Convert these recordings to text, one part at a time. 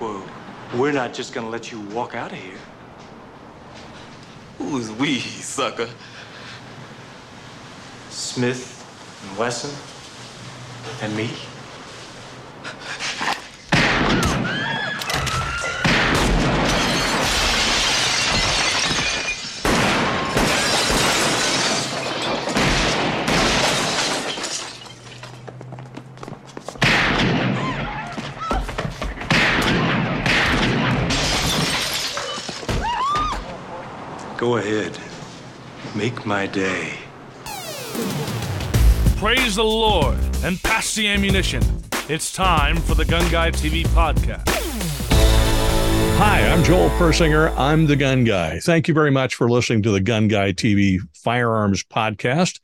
Well, we're not just gonna let you walk out of here. Who's we, sucker? Smith and Wesson and me. Make my day. Praise the Lord and pass the ammunition. It's time for the Gun Guy TV podcast. Hi, I'm Joel Persinger. I'm the Gun Guy. Thank you very much for listening to the Gun Guy TV Firearms Podcast.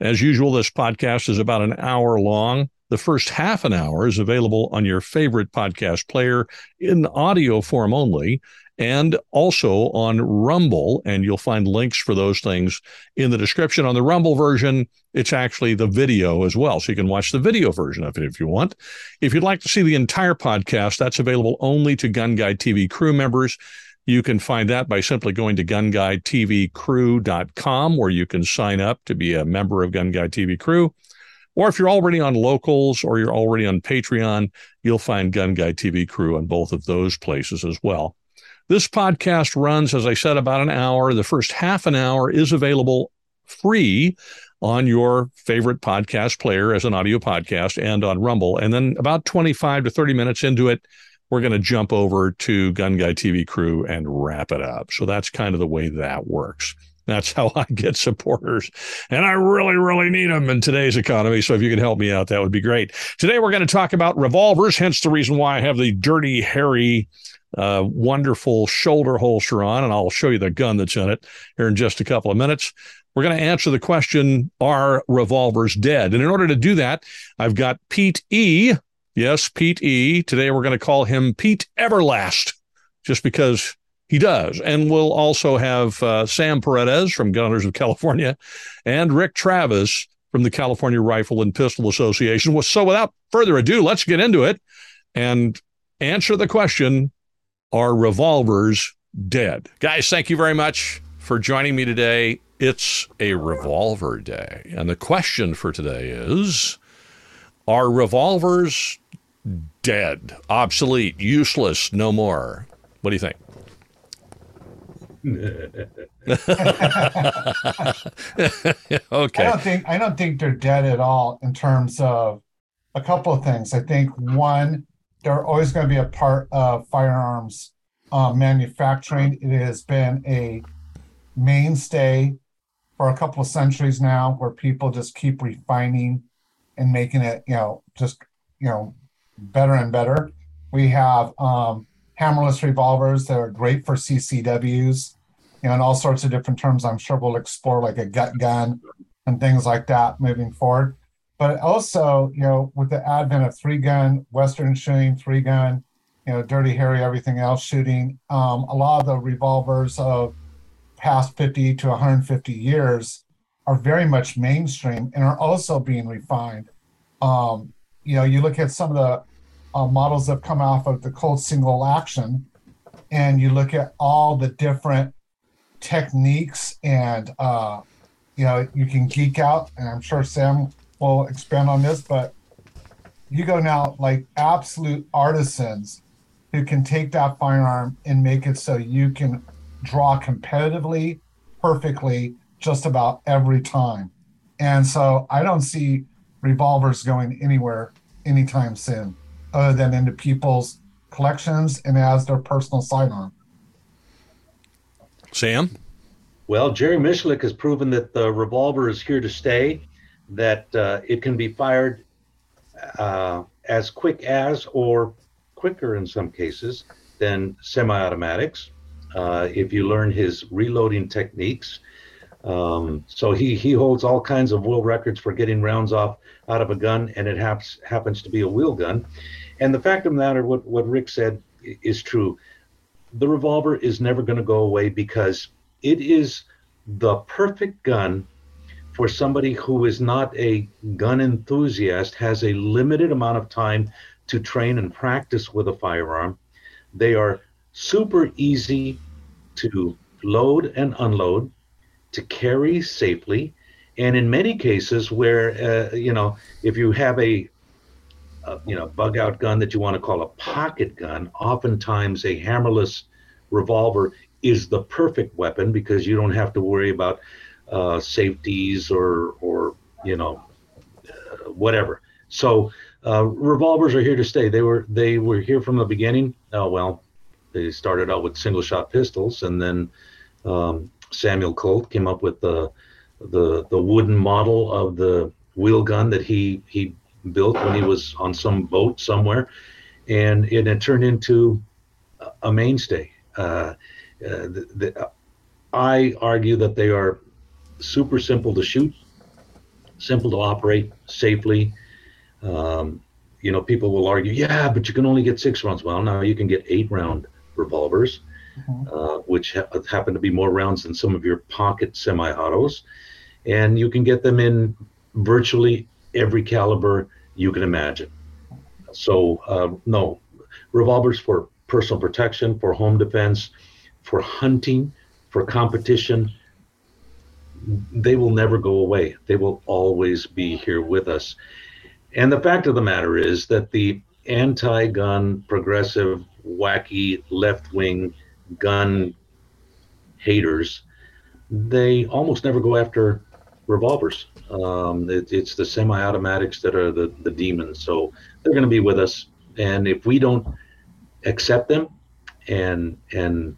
As usual, this podcast is about an hour long. The first half an hour is available on your favorite podcast player in audio form only and also on Rumble. And you'll find links for those things in the description. On the Rumble version, it's actually the video as well. So you can watch the video version of it if you want. If you'd like to see the entire podcast, that's available only to Gun Guy TV crew members. You can find that by simply going to gunguytvcrew.com where you can sign up to be a member of Gun Guy TV crew. Or if you're already on locals or you're already on Patreon, you'll find Gun Guy TV crew on both of those places as well. This podcast runs, as I said, about an hour. The first half an hour is available free on your favorite podcast player as an audio podcast and on Rumble. And then about 25 to 30 minutes into it, we're going to jump over to Gun Guy TV Crew and wrap it up. So that's kind of the way that works. That's how I get supporters. And I really, really need them in today's economy. So if you could help me out, that would be great. Today, we're going to talk about revolvers, hence the reason why I have the dirty, hairy uh, wonderful shoulder holster on, and I'll show you the gun that's in it here in just a couple of minutes. We're going to answer the question Are revolvers dead? And in order to do that, I've got Pete E. Yes, Pete E. Today we're going to call him Pete Everlast, just because he does. And we'll also have uh, Sam Paredes from Gun Owners of California and Rick Travis from the California Rifle and Pistol Association. Well, So without further ado, let's get into it and answer the question are revolvers dead? Guys, thank you very much for joining me today. It's a revolver day. And the question for today is Are revolvers dead, obsolete, useless, no more? What do you think? okay. I don't think I don't think they're dead at all in terms of a couple of things. I think one, they're always going to be a part of firearms uh, manufacturing. It has been a mainstay for a couple of centuries now, where people just keep refining and making it, you know, just you know, better and better. We have um, hammerless revolvers that are great for CCWs, you know, and all sorts of different terms. I'm sure we'll explore like a gut gun and things like that moving forward but also, you know, with the advent of three gun, Western shooting, three gun, you know, Dirty Harry, everything else shooting, um, a lot of the revolvers of past 50 to 150 years are very much mainstream and are also being refined. Um, you know, you look at some of the uh, models that have come off of the Colt single action, and you look at all the different techniques, and uh, you know, you can geek out. And I'm sure Sam will expand on this, but you go now like absolute artisans who can take that firearm and make it so you can draw competitively, perfectly, just about every time. And so I don't see revolvers going anywhere anytime soon, other than into people's collections and as their personal sidearm. Sam? Well, Jerry Miculek has proven that the revolver is here to stay that uh, it can be fired uh, as quick as or quicker in some cases than semi-automatics uh, if you learn his reloading techniques. Um, so he he holds all kinds of world records for getting rounds off out of a gun, and it happens happens to be a wheel gun. And the fact of the matter, what what Rick said is true. The revolver is never going to go away because it is the perfect gun for somebody who is not a gun enthusiast, has a limited amount of time to train and practice with a firearm. They are super easy to load and unload, to carry safely, and in many cases where uh, you know if you have a, a you know bug out gun that you want to call a pocket gun, oftentimes a hammerless revolver is the perfect weapon because you don't have to worry about uh, safeties or or you know uh, whatever. So uh, revolvers are here to stay. They were they were here from the beginning. Oh well, they started out with single shot pistols, and then um, Samuel Colt came up with the the the wooden model of the wheel gun that he he built when he was on some boat somewhere, and it, it turned into a mainstay. Uh, uh, the, the, I argue that they are super simple to shoot, simple to operate safely. Um, you know, people will argue, yeah, but you can only get six rounds. Well, now you can get eight round revolvers, mm-hmm. uh, which ha- happen to be more rounds than some of your pocket semi autos. And you can get them in virtually every caliber you can imagine. So, uh, no, revolvers for personal protection, for home defense, for hunting, for competition, they will never go away. They will always be here with us. And the fact of the matter is that the anti gun, progressive, wacky, left wing gun haters, they almost never go after revolvers. Um, it, it's the semi automatics that are the, the demons. So they're going to be with us. And if we don't accept them and, and,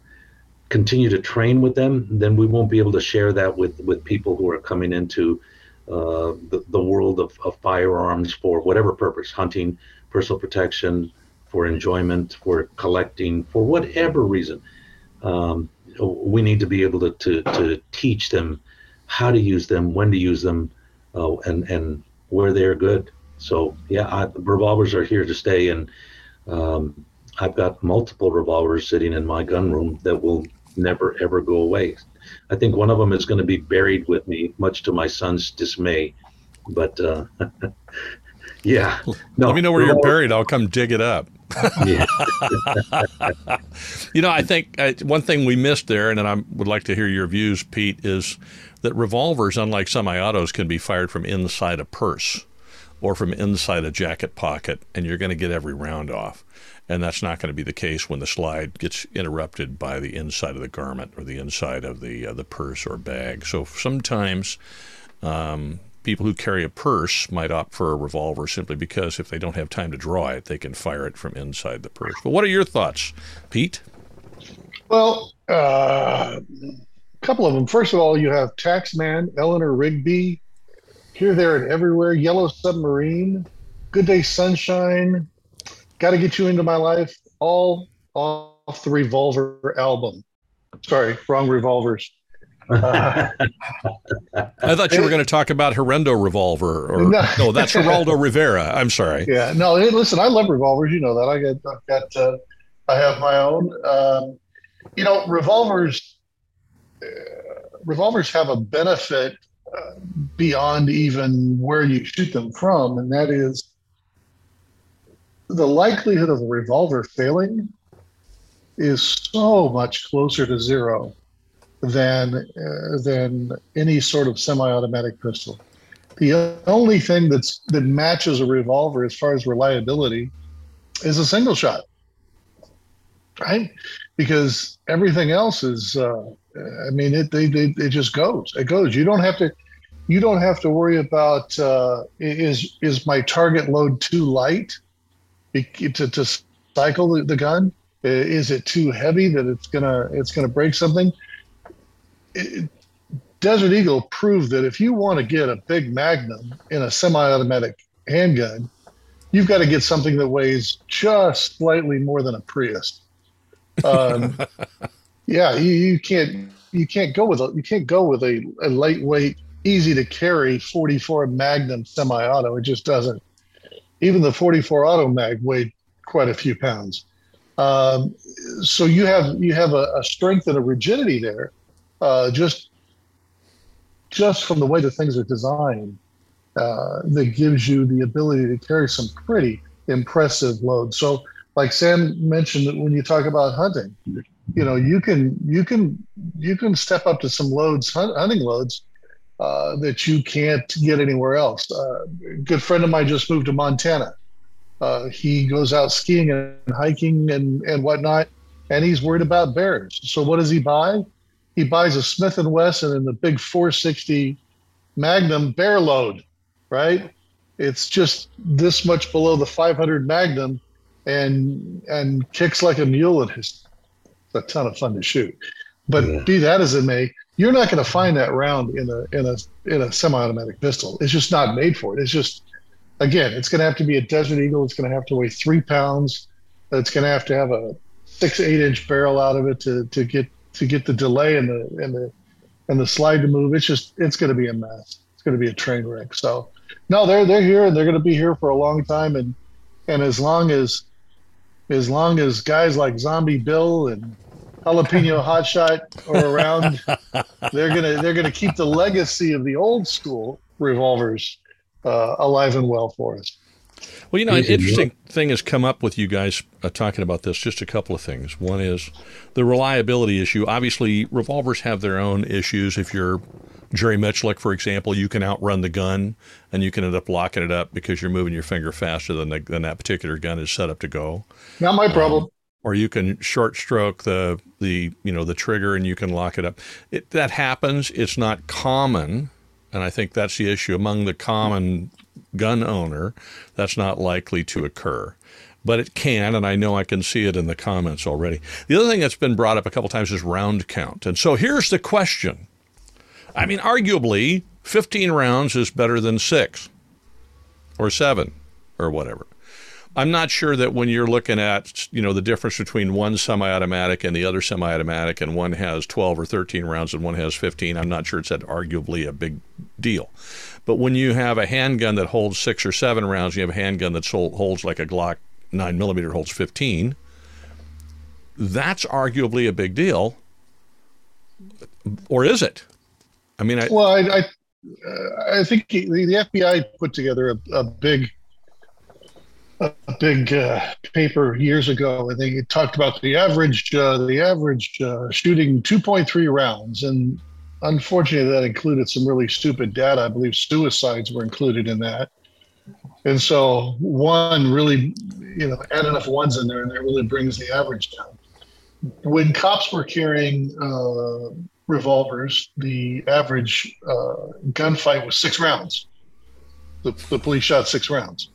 continue to train with them, then we won't be able to share that with, with people who are coming into uh, the, the world of, of firearms for whatever purpose hunting, personal protection, for enjoyment, for collecting, for whatever reason. Um, we need to be able to, to, to, teach them how to use them, when to use them, uh, and, and where they're good. So, yeah, I, revolvers are here to stay. And um, I've got multiple revolvers sitting in my gun room that will never ever go away. I think one of them is going to be buried with me, much to my son's dismay. But uh, yeah, no, let me know where you're buried. I'll come dig it up. Yeah. you know, I think uh, one thing we missed there, and I would like to hear your views, Pete, is that revolvers, unlike semi-autos, can be fired from inside a purse or from inside a jacket pocket, and you're going to get every round off and that's not going to be the case when the slide gets interrupted by the inside of the garment or the inside of the uh, the purse or bag. So sometimes um, people who carry a purse might opt for a revolver simply because if they don't have time to draw it, they can fire it from inside the purse. But what are your thoughts, Pete? Well, uh, a couple of them. First of all, you have Taxman, Eleanor Rigby, here, there, and everywhere. Yellow Submarine, Good Day Sunshine, Got to Get You Into My Life, all off the Revolver album. Sorry, wrong revolvers. Uh, I thought you were going to talk about Horrendo Revolver, or no, no that's Geraldo Rivera. I'm sorry. Yeah, no. Listen, I love revolvers. You know that. I get, I've got, uh, I have my own. Um, you know, revolvers. Revolvers have a benefit uh, beyond even where you shoot them from, and that is the likelihood of a revolver failing is so much closer to zero than uh, than any sort of semi-automatic pistol. The only thing that's that matches a revolver as far as reliability is a single shot, right? Because everything else is, uh, I mean, it they, they it just goes. It goes. You don't have to. You don't have to worry about uh, is is my target load too light to, to cycle the, gun? Is it too heavy that it's gonna it's gonna break something? It, Desert Eagle proved that if you want to get a big Magnum in a semi-automatic handgun, you've got to get something that weighs just slightly more than a Prius. Um, yeah, you, you, can't you can't go with a you can't go with a, a lightweight, easy to carry 44 Magnum semi-auto. It just doesn't even the 44 auto mag weighed quite a few pounds. Um, so you have you have a, a, strength and a rigidity there, uh, just just from the way the things are designed, uh, that gives you the ability to carry some pretty impressive loads. So, like Sam mentioned when you talk about hunting, you know, you can you can you can step up to some loads, hunting loads, uh, that you can't get anywhere else. Uh, a good friend of mine just moved to Montana. Uh, he goes out skiing and hiking and and whatnot, and he's worried about bears. So what does he buy? He buys a Smith and Wesson and the big 460 Magnum bear load, right? It's just this much below the 500 Magnum, and and kicks like a mule. It is a ton of fun to shoot. But Yeah. be that as it may, you're not going to find that round in a in a in a semi-automatic pistol. It's just not made for it. It's just again, it's going to have to be a Desert Eagle. It's going to have to weigh three pounds. It's going to have to have a six eight inch barrel out of it to to get to get the delay and the and the and the slide to move. It's just it's going to be a mess. It's going to be a train wreck. So no, they're they're here and they're going to be here for a long time. And and as long as as long as guys like Zombie Bill and Jalapeno Hotshot are around, they're gonna they're gonna keep the legacy of the old school revolvers uh, alive and well for us. Well, you know, an interesting thing has come up with you guys uh, talking about this. Just a couple of things. One is the reliability issue. Obviously, revolvers have their own issues. If you're Jerry Miculek, for example, you can outrun the gun and you can end up locking it up because you're moving your finger faster than, the, than that particular gun is set up to go. Not my problem. Or you can short stroke the the you know the trigger and you can lock it up. It, that happens. It's not common, and I think that's the issue among the common gun owner. That's not likely to occur, but it can, and I know I can see it in the comments already. The other thing that's been brought up a couple times is round count, and so here's the question. I mean, arguably, 15 rounds is better than six or seven or whatever. I'm not sure that when you're looking at, you know, the difference between one semi-automatic and the other semi-automatic, and one has 12 or 13 rounds and one has 15, I'm not sure it's that arguably a big deal. But when you have a handgun that holds six or seven rounds, you have a handgun that holds like a Glock 9 millimeter holds 15. That's arguably a big deal, or is it? I mean, I, Well, I I, uh, I think the, the FBI put together a, a big a big uh, paper years ago, and they talked about the average uh, the average uh, shooting 2.3 rounds, and unfortunately, that included some really stupid data. I believe suicides were included in that, and so one really, you know, add enough ones in there, and that really brings the average down. When cops were carrying uh, revolvers, the average uh, gunfight was six rounds. The, the police shot six rounds.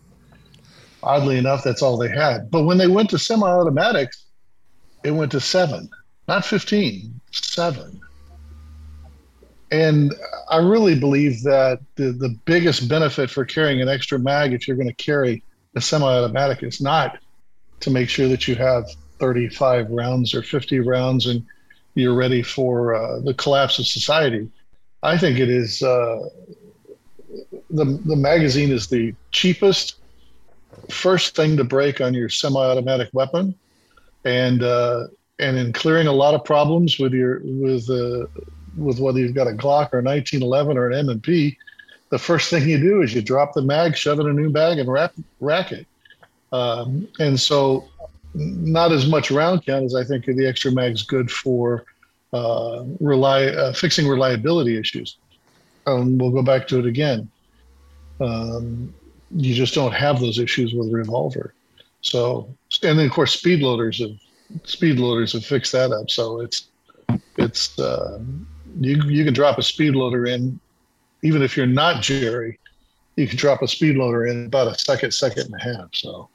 Oddly enough, that's all they had. But when they went to semi automatics, it went to seven, not 15, seven. And I really believe that the, the biggest benefit for carrying an extra mag, if you're going to carry a semi automatic, is not to make sure that you have 35 rounds or 50 rounds and you're ready for uh, the collapse of society. I think it is uh, the the magazine is the cheapest first thing to break on your semi-automatic weapon, and uh, and in clearing a lot of problems with your with uh, with whether you've got a Glock or a 1911 or an M&P, the first thing you do is you drop the mag, shove it in a new bag, and wrap rack it. Um, and so not as much round count as I think the extra mag's good for uh, rely uh, fixing reliability issues. Um, we'll go back to it again. Um, you just don't have those issues with revolver. So, and then of course, speed loaders have speed loaders have fixed that up. So it's it's uh, you you can drop a speed loader in, even if you're not Jerry, you can drop a speed loader in about a second, second and a half. So.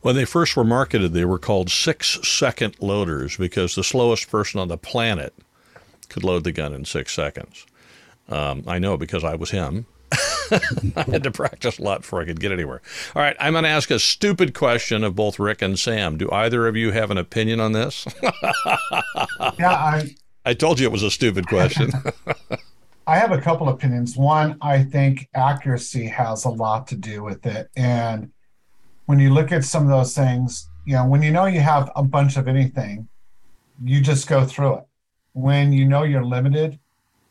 When they first were marketed, they were called six second loaders because the slowest person on the planet could load the gun in six seconds. Um, I know because I was him. I had to practice a lot before I could get anywhere. All right, I'm going to ask a stupid question of both Rick and Sam. Do either of you have an opinion on this? Yeah, I, I told you it was a stupid question. I have a couple of opinions. One, I think accuracy has a lot to do with it. And when you look at some of those things, you know, when you know you have a bunch of anything, you just go through it. When you know you're limited,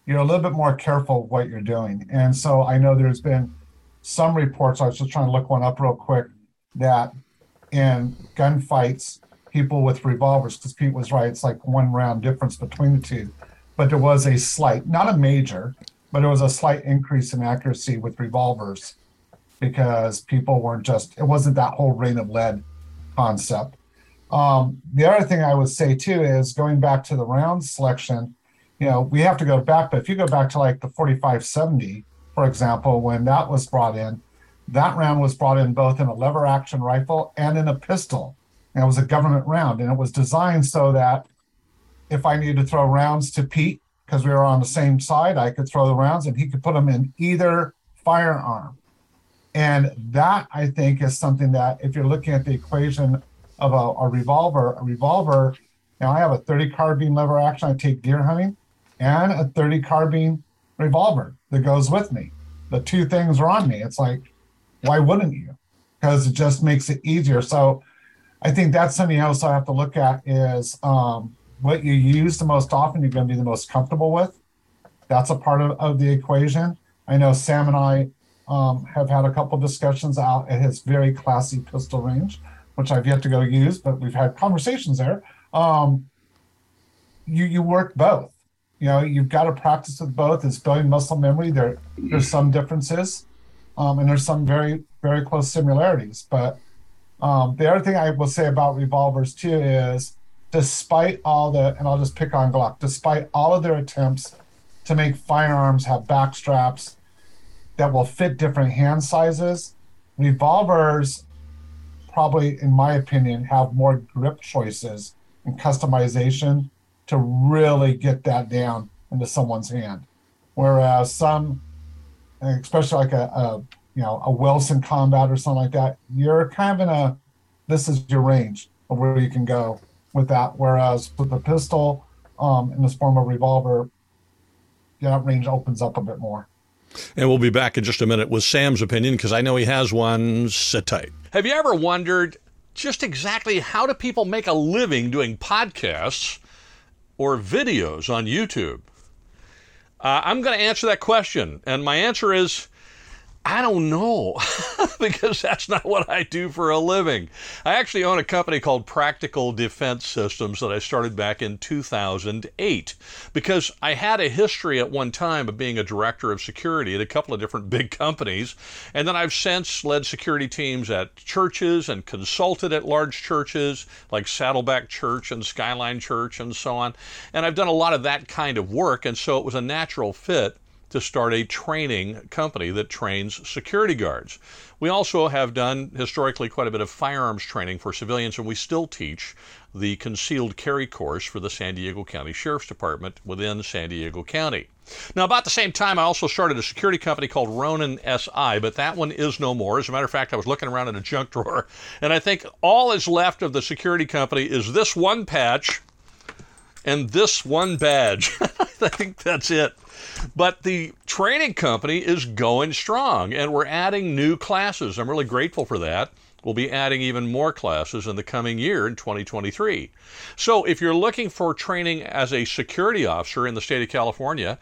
you're a little bit more careful of what you're doing. And so I know there's been some reports, I was just trying to look one up real quick, that in gunfights people with revolvers because Pete was right. It's like one round difference between the two. But there was a slight, not a major, but it was a slight increase in accuracy with revolvers because people weren't just, it wasn't that whole rain of lead concept. Um, the other thing I would say too is going back to the round selection, you know, we have to go back, but if you go back to like the 4570, for example, when that was brought in, that round was brought in both in a lever action rifle and in a pistol. And it was a government round, and it was designed so that if I needed to throw rounds to Pete, because we were on the same side, I could throw the rounds and he could put them in either firearm. And that I think is something that if you're looking at the equation of a, a revolver, a revolver, now I have a 30 carbine lever action, I take deer hunting, and a 30 carbine revolver that goes with me. The two things are on me. It's like, why wouldn't you? Because it just makes it easier. So I think that's something else I have to look at is um, what you use the most often, you're going to be the most comfortable with. That's a part of, of the equation. I know Sam and I um, have had a couple discussions out at his very classy pistol range, which I've yet to go use, but we've had conversations there. Um, you you work both. You know, you've got to practice with both. It's building muscle memory. There there's some differences, um, and there's some very very close similarities. But um, the other thing I will say about revolvers too is, despite all the, and I'll just pick on Glock, despite all of their attempts to make firearms have back straps that will fit different hand sizes, revolvers probably, in my opinion, have more grip choices and customization to really get that down into someone's hand. Whereas some, especially like a, a you know, a Wilson combat or something like that, you're kind of in a this is your range of where you can go with that. Whereas with the pistol um, in this form of revolver, that range opens up a bit more. And we'll be back in just a minute with Sam's opinion because I know he has one. Sit tight. Have you ever wondered just exactly how do people make a living doing podcasts or videos on YouTube? Uh, I'm going to answer that question, and my answer is I don't know because that's not what I do for a living. I actually own a company called Practical Defense Systems that I started back in 2008 because I had a history at one time of being a director of security at a couple of different big companies. And then I've since led security teams at churches and consulted at large churches like Saddleback Church and Skyline Church and so on. And I've done a lot of that kind of work. And so it was a natural fit to start a training company that trains security guards. We also have done historically quite a bit of firearms training for civilians, and we still teach the concealed carry course for the San Diego County Sheriff's Department within San Diego County. Now, about the same time, I also started a security company called Ronin SI, but that one is no more. As a matter of fact, I was looking around in a junk drawer, and I think all is left of the security company is this one patch and this one badge. I think that's it. But the training company is going strong and we're adding new classes. I'm really grateful for that. We'll be adding even more classes in the coming year in 2023. So if you're looking for training as a security officer in the state of California,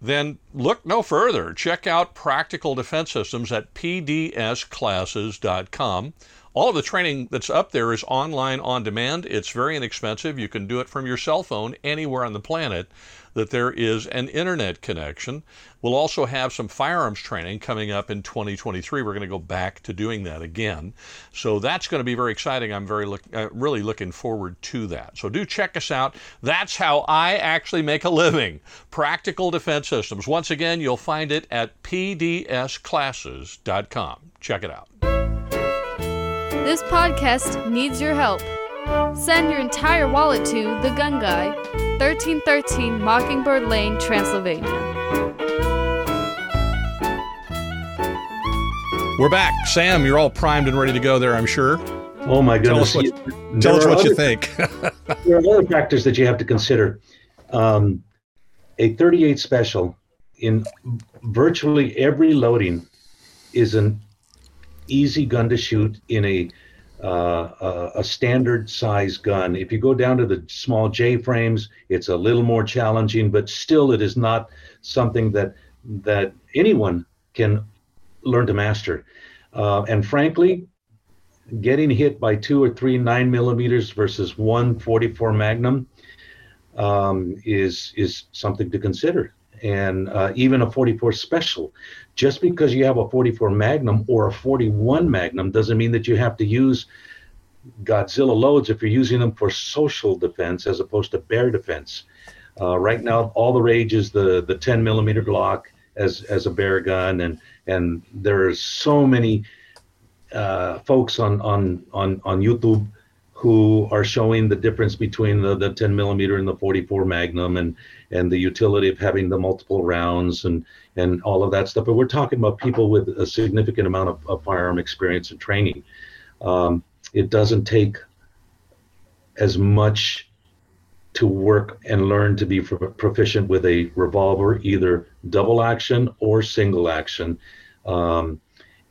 then look no further. Check out Practical Defense Systems at pdsclasses.com. All of the training that's up there is online on demand. It's very inexpensive. You can do it from your cell phone anywhere on the planet that there is an internet connection. We'll also have some firearms training coming up in 2023. We're going to go back to doing that again. So that's going to be very exciting. I'm very look, uh, really looking forward to that. So do check us out. That's how I actually make a living. Practical Defense Systems. Once again, you'll find it at pdsclasses.com. Check it out. This podcast needs your help. Send your entire wallet to The Gun Guy, 1313 Mockingbird Lane, Transylvania. We're back. Sam, you're all primed and ready to go there, I'm sure. Oh my Tell us goodness! what, tell us what you think. there are other factors that you have to consider. Um, a 38 special in virtually every loading is an easy gun to shoot in a uh, a, a standard size gun. If you go down to the small J frames, it's a little more challenging, but still, it is not something that that anyone can learn to master. Uh, and frankly, getting hit by two or three nine millimeters versus one 44 Magnum um, is is something to consider. And uh, even a 44 Special, just because you have a 44 Magnum or a 41 Magnum doesn't mean that you have to use Godzilla loads if you're using them for social defense as opposed to bear defense. Uh, right now, all the rage is the the 10 millimeter Glock as as a bear gun, and and there are so many uh, folks on on on on YouTube who are showing the difference between the, the 10 millimeter and the 44 Magnum, and and the utility of having the multiple rounds and and all of that stuff. But we're talking about people with a significant amount of, of firearm experience and training. Um, it doesn't take as much to work and learn to be proficient with a revolver, either double action or single action, um,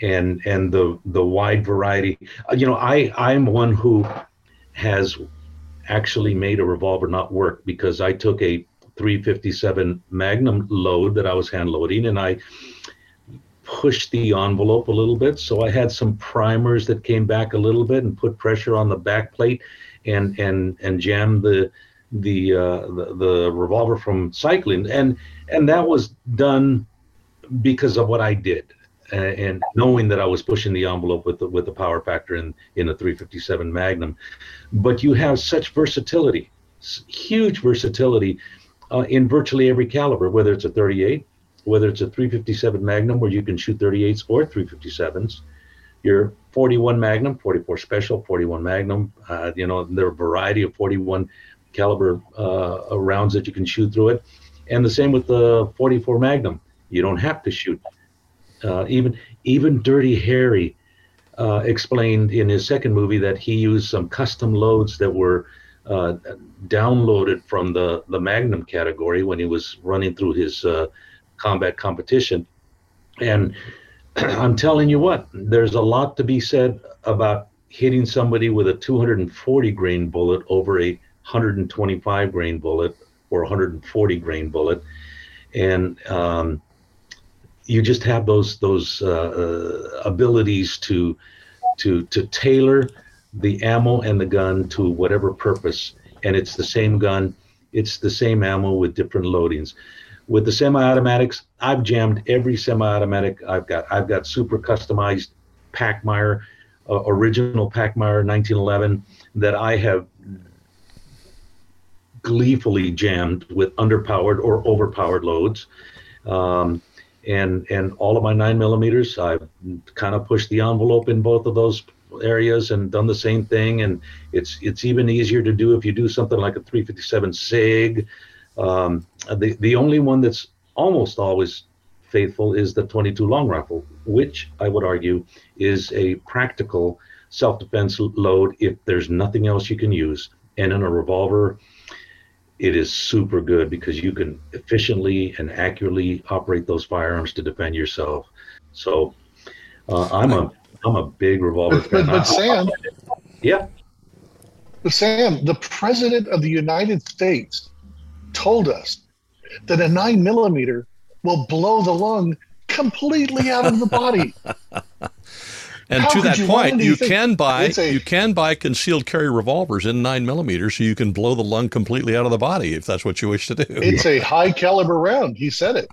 and and the the wide variety. You know, I I'm one who has actually made a revolver not work because I took a 357 Magnum load that I was hand loading and I pushed the envelope a little bit. So I had some primers that came back a little bit and put pressure on the back plate and and and jammed the the uh, the, the revolver from cycling and and that was done because of what I did and knowing that I was pushing the envelope with the, with the power factor in in a 357 Magnum, but you have such versatility, huge versatility uh, in virtually every caliber, whether it's a 38, whether it's a 357 Magnum where you can shoot 38s or 357s, your 41 Magnum, 44 Special, 41 Magnum, uh, you know, there are a variety of 41 caliber uh, rounds that you can shoot through it, and the same with the 44 Magnum. You don't have to shoot. Uh, even even Dirty Harry uh, explained in his second movie that he used some custom loads that were uh, downloaded from the the Magnum category when he was running through his uh, combat competition. And I'm telling you what, there's a lot to be said about hitting somebody with a 240 grain bullet over a 125 grain bullet or 140 grain bullet, and um, you just have those those uh, uh, abilities to to to tailor the ammo and the gun to whatever purpose, and it's the same gun, it's the same ammo with different loadings. With the semi-automatics, I've jammed every semi-automatic I've got. I've got super customized Pachmayr, uh, original Pachmayr 1911 that I have gleefully jammed with underpowered or overpowered loads. Um, and and all of my nine millimeters, I've kind of pushed the envelope in both of those areas and done the same thing. And it's it's even easier to do if you do something like a 357 Sig um, the the only one that's almost always faithful is the 22 long rifle, which I would argue is a practical self-defense load if there's nothing else you can use. And in a revolver, it is super good because you can efficiently and accurately operate those firearms to defend yourself. So uh, I'm a I'm a big revolver fan. But, but Sam, yeah. But Sam, the president of the United States told us that a nine millimeter will blow the lung completely out of the body. and How to that point, you can buy a, you can buy concealed carry revolvers in nine millimeters, so you can blow the lung completely out of the body if that's what you wish to do. It's a high caliber round. He said it.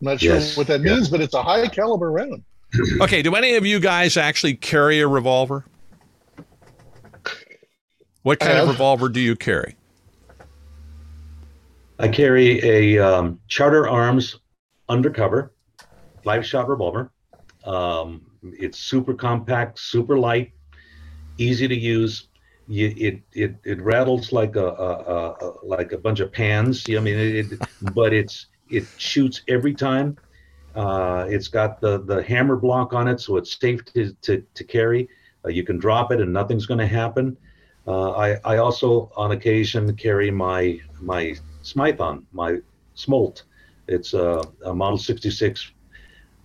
I'm not yes. sure what that means, but it's a high caliber round. okay, do any of you guys actually carry a revolver? What kind of revolver do you carry? I carry a um, Charter Arms undercover live shot revolver. Um, it's super compact, super light, easy to use. You, it it it rattles like a, a, a, like a bunch of pans. I mean, it, it but it's it shoots every time. Uh, it's got the the hammer block on it, so it's safe to to, to carry. Uh, you can drop it and nothing's going to happen. Uh, I I also on occasion carry my my Smython, my Smolt. It's a, a Model 66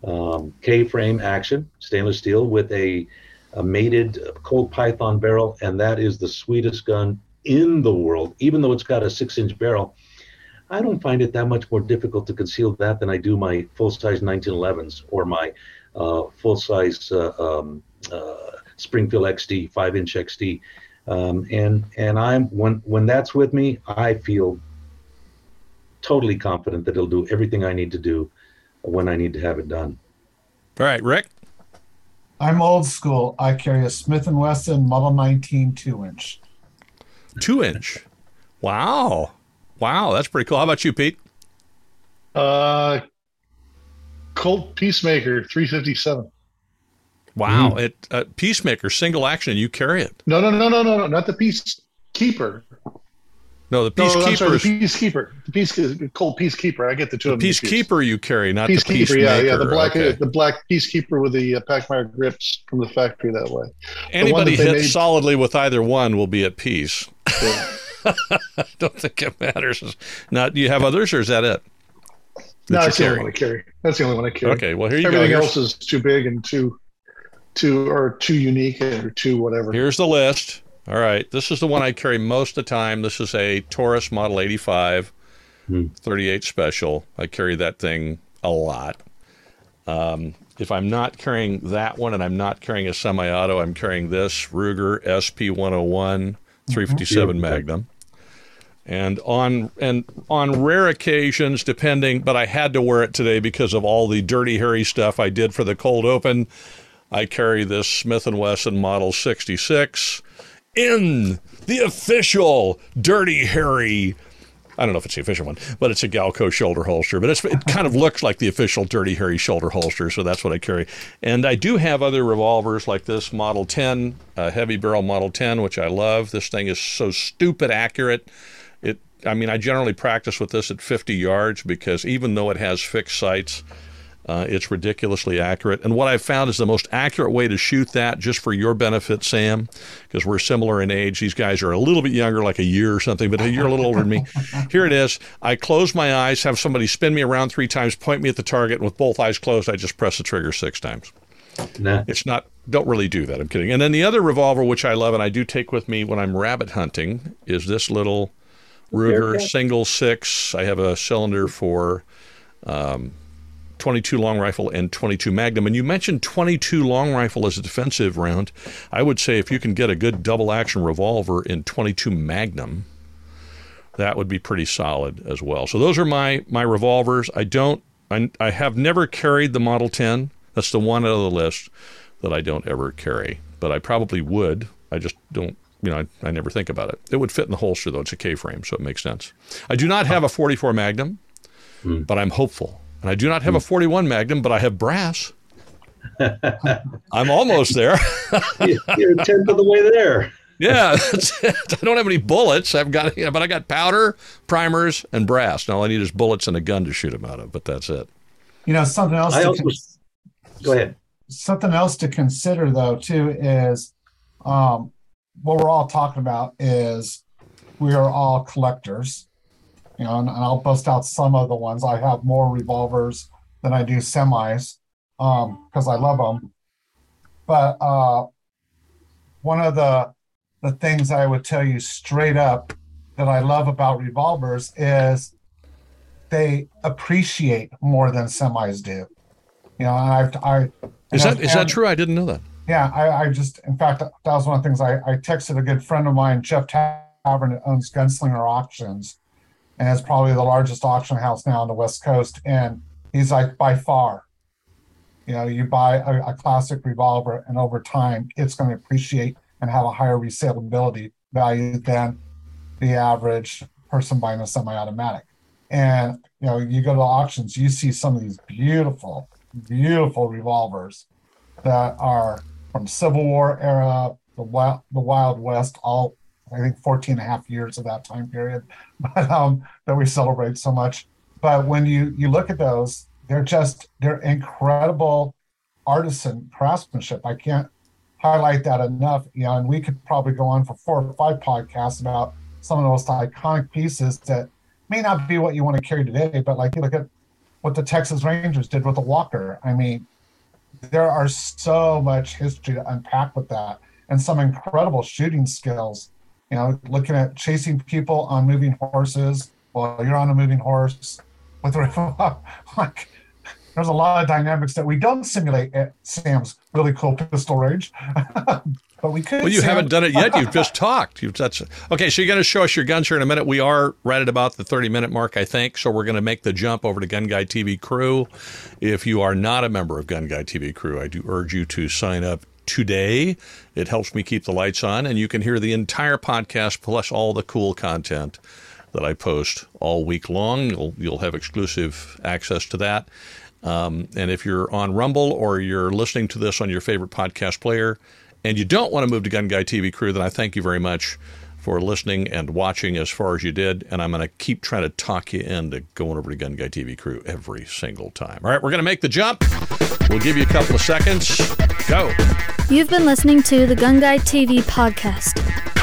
um, K frame action, stainless steel with a, a mated Colt Python barrel, and that is the sweetest gun in the world, even though it's got a six inch barrel. I don't find it that much more difficult to conceal that than I do my full size 1911s or my uh, full size uh, um, uh, Springfield XD, five inch XD, um, and and I'm when when that's with me, I feel totally confident that it'll do everything I need to do when I need to have it done. All right, Rick. I'm old school. I carry a Smith and Wesson Model 19 two inch. Two inch. Wow. Wow, that's pretty cool. How about you, Pete? Uh, Colt Peacemaker 357. Wow, it uh, Peacemaker single action. You carry it. No, no, no, no, no, no, not the Peacekeeper. No, the peacekeeper. No, sorry, the Peacekeeper. Peacekeeper. The Peace Colt Peacekeeper. I get the two of them. Peacekeeper you carry, not the Peacekeeper, yeah, yeah, the black, Okay. the black Peacekeeper with the uh, Pachmayr grips from the factory that way. Anybody that they hit made- solidly with either one will be at peace. Yeah. I don't think it matters. Not. Do you have others, or is that it? That no, that's the only one I carry. That's the only one I carry. Okay. Well, here you Everything go. Here's, else is too big and too, too or too unique or too whatever. here's the list. All right. This is the one I carry most of the time. This is a Taurus Model 85, Hmm. 38 Special. I carry that thing a lot. Um, if I'm not carrying that one and I'm not carrying a semi-auto, I'm carrying this Ruger SP101 357 Beautiful. Magnum. And on and on rare occasions, depending, but I had to wear it today because of all the dirty, hairy stuff I did for the cold open. I carry this Smith and Wesson Model 66 in the official dirty, hairy. I don't know if it's the official one, but it's a Galco shoulder holster. But it kind of looks like the official Dirty Harry shoulder holster, so that's what I carry. And I do have other revolvers like this Model 10, uh, heavy barrel Model 10, which I love. This thing is so stupid accurate. It, I mean, I generally practice with this at 50 yards because even though it has fixed sights, uh, it's ridiculously accurate. And what I've found is the most accurate way to shoot that, just for your benefit, Sam, because we're similar in age. These guys are a little bit younger, like a year or something, but you're a little older than me. Here it is. I close my eyes, have somebody spin me around three times, point me at the target, and with both eyes closed, I just press the trigger six times. Nah. It's not, don't really do that. I'm kidding. And then the other revolver, which I love and I do take with me when I'm rabbit hunting, is this little Ruger single six. I have a cylinder for um, 22 long rifle and 22 magnum. And you mentioned 22 long rifle as a defensive round. I would say if you can get a good double action revolver in 22 magnum, that would be pretty solid as well. So those are my my revolvers. I don't I, I have never carried the Model 10. That's the one out of the list that I don't ever carry, but I probably would. I just don't you know, I, I never think about it. It would fit in the holster though. It's a K-frame, so it makes sense. I do not have a 44 Magnum, hmm. but I'm hopeful. And I do not have a 41 Magnum, but I have brass. I'm almost there. You're a tenth of the way there. Yeah, that's it. I don't have any bullets. I've got, yeah, but I got powder, primers, and brass. And all I need is bullets and a gun to shoot them out of. But that's it. You know, something else. I to also- cons- Go ahead. something else to consider though too is um, what we're all talking about is we are all collectors you know and, and i'll bust out some of the ones i have more revolvers than i do semis because i love them but uh, one of the the things i would tell you straight up that i love about revolvers is they appreciate more than semis do you know and i've i Is that is that true? I didn't know that. yeah, I, I just, in fact, that was one of the things I, I texted a good friend of mine, Jeff Tavern, that owns Gunslinger Auctions, and it's probably the largest auction house now on the West Coast. And he's like, by far, you know, you buy a, a classic revolver, and over time, it's going to appreciate and have a higher resaleability value than the average person buying a semi-automatic. And you know, you go to auctions, you see some of these beautiful, beautiful revolvers that are from Civil War era, the wild, the Wild West, all I think 14 and a half years of that time period, but um, that we celebrate so much. But when you you look at those, they're just they're incredible artisan craftsmanship. I can't highlight that enough. You know, and we could probably go on for four or five podcasts about some of those iconic pieces that may not be what you want to carry today, but like you look at what the Texas Rangers did with the Walker. I mean, there are so much history to unpack with that and some incredible shooting skills you know looking at chasing people on moving horses while you're on a moving horse with a like there's a lot of dynamics that we don't simulate at Sam's really cool pistol range. but we could. Well, you Sam. haven't done it yet. You've just talked. You've that's okay. So you're going to show us your guns here in a minute. We are right at about the 30 minute mark, I think. So we're going to make the jump over to Gun Guy TV Crew. If you are not a member of Gun Guy TV Crew, I do urge you to sign up today. It helps me keep the lights on, and you can hear the entire podcast plus all the cool content that I post all week long. You'll you'll have exclusive access to that. Um, and if you're on Rumble or you're listening to this on your favorite podcast player, and you don't want to move to Gun Guy TV Crew, then I thank you very much for listening and watching as far as you did. And I'm going to keep trying to talk you into going over to Gun Guy TV Crew every single time. All right, we're going to make the jump. We'll give you a couple of seconds. Go. You've been listening to the Gun Guy TV podcast.